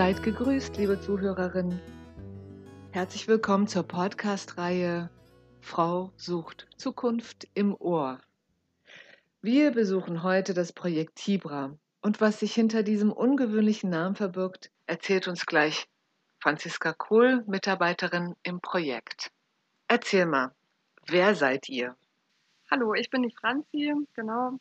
Seid gegrüßt, liebe Zuhörerinnen. Herzlich willkommen zur Podcast-Reihe Frau sucht Zukunft im Ohr. Wir besuchen heute das Projekt Tibra und was sich hinter diesem ungewöhnlichen Namen verbirgt, erzählt uns gleich Franziska Kohl, Mitarbeiterin im Projekt. Erzähl mal, wer seid ihr? Hallo, ich bin die Franzi, genau.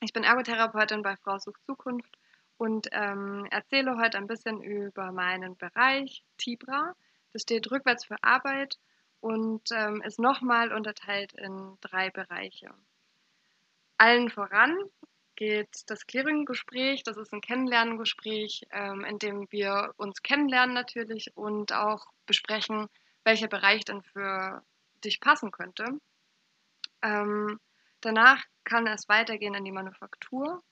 Ich bin Ergotherapeutin bei Frau sucht Zukunft und ähm, erzähle heute ein bisschen über meinen Bereich Tibra. Das steht rückwärts für Arbeit und ähm, ist nochmal unterteilt in drei Bereiche. Allen voran geht das Clearing-Gespräch. Das ist ein Kennenlerngespräch, ähm, in dem wir uns kennenlernen natürlich und auch besprechen, welcher Bereich denn für dich passen könnte. Ähm, danach kann es weitergehen in die Manufaktur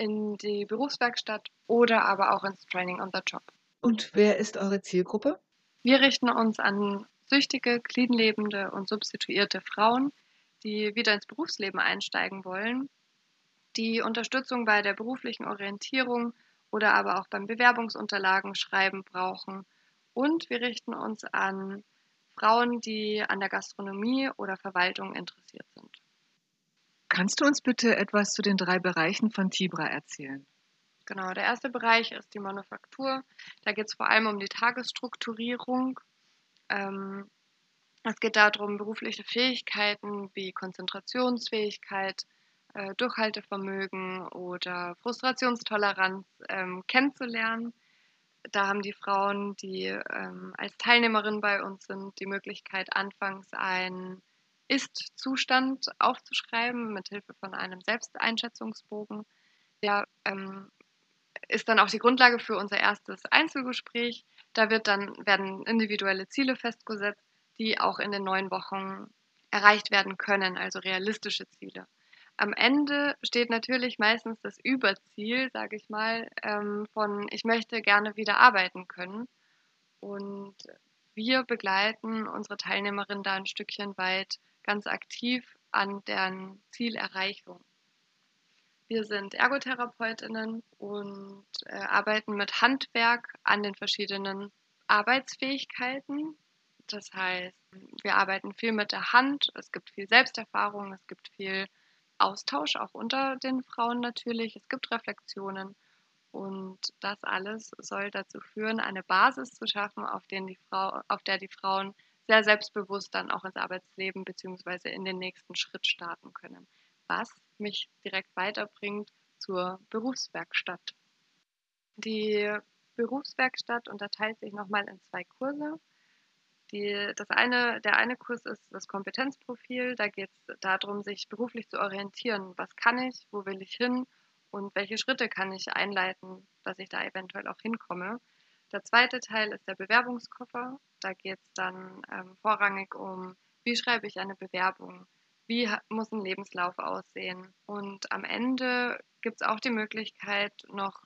in die Berufswerkstatt oder aber auch ins Training on the Job. Und wer ist eure Zielgruppe? Wir richten uns an süchtige, cleanlebende und substituierte Frauen, die wieder ins Berufsleben einsteigen wollen, die Unterstützung bei der beruflichen Orientierung oder aber auch beim Bewerbungsunterlagen schreiben brauchen. Und wir richten uns an Frauen, die an der Gastronomie oder Verwaltung interessiert sind. Kannst du uns bitte etwas zu den drei Bereichen von Tibra erzählen? Genau, der erste Bereich ist die Manufaktur. Da geht es vor allem um die Tagesstrukturierung. Ähm, es geht darum, berufliche Fähigkeiten wie Konzentrationsfähigkeit, äh, Durchhaltevermögen oder Frustrationstoleranz ähm, kennenzulernen. Da haben die Frauen, die ähm, als Teilnehmerin bei uns sind, die Möglichkeit, anfangs ein ist-Zustand aufzuschreiben mit Hilfe von einem Selbsteinschätzungsbogen. Der ähm, ist dann auch die Grundlage für unser erstes Einzelgespräch. Da wird dann, werden individuelle Ziele festgesetzt, die auch in den neun Wochen erreicht werden können, also realistische Ziele. Am Ende steht natürlich meistens das Überziel, sage ich mal, ähm, von ich möchte gerne wieder arbeiten können. Und wir begleiten unsere Teilnehmerin da ein Stückchen weit ganz aktiv an deren Zielerreichung. Wir sind Ergotherapeutinnen und äh, arbeiten mit Handwerk an den verschiedenen Arbeitsfähigkeiten. Das heißt, wir arbeiten viel mit der Hand, es gibt viel Selbsterfahrung, es gibt viel Austausch auch unter den Frauen natürlich, es gibt Reflexionen und das alles soll dazu führen, eine Basis zu schaffen, auf, die Frau, auf der die Frauen sehr selbstbewusst dann auch ins Arbeitsleben bzw. in den nächsten Schritt starten können. Was mich direkt weiterbringt zur Berufswerkstatt. Die Berufswerkstatt unterteilt sich nochmal in zwei Kurse. Die, das eine, der eine Kurs ist das Kompetenzprofil. Da geht es darum, sich beruflich zu orientieren. Was kann ich, wo will ich hin und welche Schritte kann ich einleiten, dass ich da eventuell auch hinkomme. Der zweite Teil ist der Bewerbungskoffer. Da geht es dann ähm, vorrangig um, wie schreibe ich eine Bewerbung, wie muss ein Lebenslauf aussehen. Und am Ende gibt es auch die Möglichkeit, noch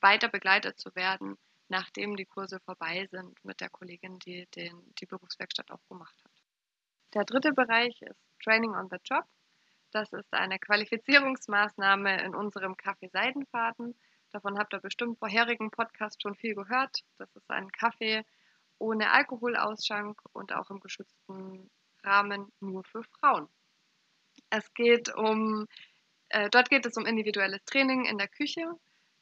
weiter begleitet zu werden, nachdem die Kurse vorbei sind mit der Kollegin, die den, die Berufswerkstatt auch gemacht hat. Der dritte Bereich ist Training on the Job. Das ist eine Qualifizierungsmaßnahme in unserem Kaffee Seidenfaden. Davon habt ihr bestimmt vorherigen Podcast schon viel gehört. Das ist ein Kaffee ohne Alkoholausschank und auch im geschützten Rahmen nur für Frauen. Es geht um, äh, dort geht es um individuelles Training in der Küche,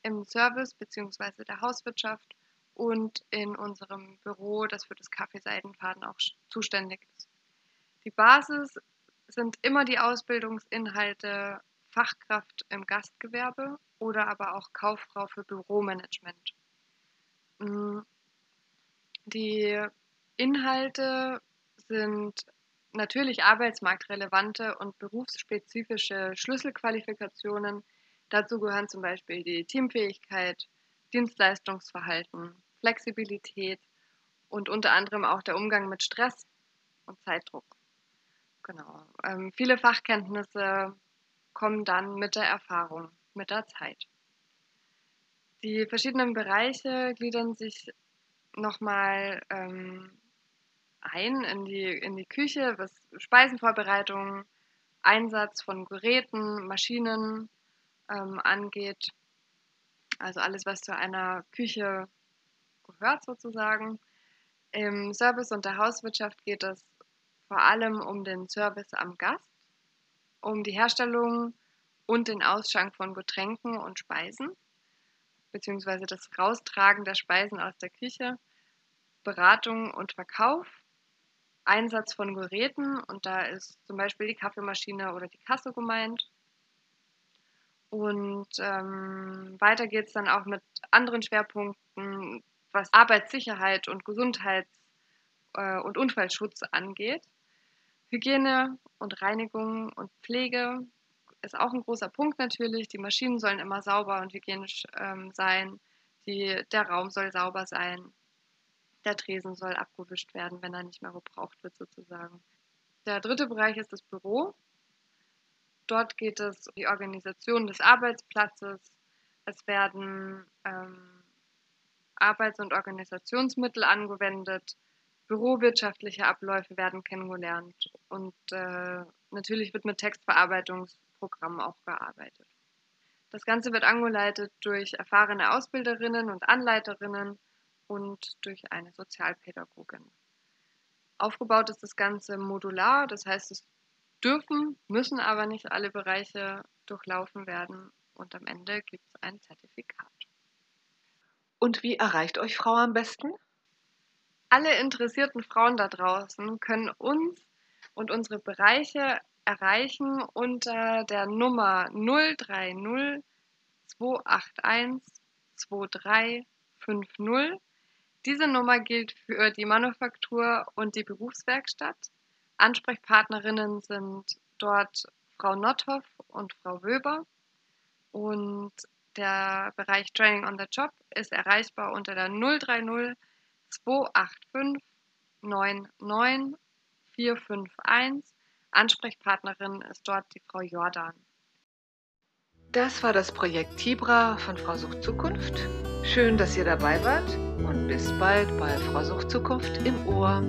im Service bzw. der Hauswirtschaft und in unserem Büro, das für das Kaffee Seidenfaden auch zuständig ist. Die Basis sind immer die Ausbildungsinhalte Fachkraft im Gastgewerbe oder aber auch Kauffrau für Büromanagement. Mm, die Inhalte sind natürlich arbeitsmarktrelevante und berufsspezifische Schlüsselqualifikationen. Dazu gehören zum Beispiel die Teamfähigkeit, Dienstleistungsverhalten, Flexibilität und unter anderem auch der Umgang mit Stress und Zeitdruck. Genau. Ähm, viele Fachkenntnisse kommen dann mit der Erfahrung, mit der Zeit. Die verschiedenen Bereiche gliedern sich nochmal ähm, ein in die, in die Küche, was Speisenvorbereitung, Einsatz von Geräten, Maschinen ähm, angeht. Also alles, was zu einer Küche gehört sozusagen. Im Service und der Hauswirtschaft geht es vor allem um den Service am Gast, um die Herstellung und den Ausschank von Getränken und Speisen, beziehungsweise das Raustragen der Speisen aus der Küche, Beratung und Verkauf, Einsatz von Geräten und da ist zum Beispiel die Kaffeemaschine oder die Kasse gemeint. Und ähm, weiter geht es dann auch mit anderen Schwerpunkten, was Arbeitssicherheit und Gesundheits- äh, und Unfallschutz angeht. Hygiene und Reinigung und Pflege ist auch ein großer Punkt natürlich. Die Maschinen sollen immer sauber und hygienisch ähm, sein. Die, der Raum soll sauber sein. Der Tresen soll abgewischt werden, wenn er nicht mehr gebraucht wird, sozusagen. Der dritte Bereich ist das Büro. Dort geht es um die Organisation des Arbeitsplatzes. Es werden ähm, Arbeits- und Organisationsmittel angewendet. Bürowirtschaftliche Abläufe werden kennengelernt. Und äh, natürlich wird mit Textverarbeitungsprogrammen auch gearbeitet. Das Ganze wird angeleitet durch erfahrene Ausbilderinnen und Anleiterinnen und durch eine Sozialpädagogin. Aufgebaut ist das Ganze modular, das heißt, es dürfen, müssen aber nicht alle Bereiche durchlaufen werden und am Ende gibt es ein Zertifikat. Und wie erreicht euch Frau am besten? Alle interessierten Frauen da draußen können uns und unsere Bereiche erreichen unter der Nummer 030 281 2350 diese Nummer gilt für die Manufaktur und die Berufswerkstatt. Ansprechpartnerinnen sind dort Frau Nothoff und Frau Wöber. Und der Bereich Training on the Job ist erreichbar unter der 030 285 99 451. Ansprechpartnerin ist dort die Frau Jordan. Das war das Projekt Tibra von Frau Sucht Zukunft. Schön, dass ihr dabei wart und bis bald bei Frau Sucht Zukunft im Ohr.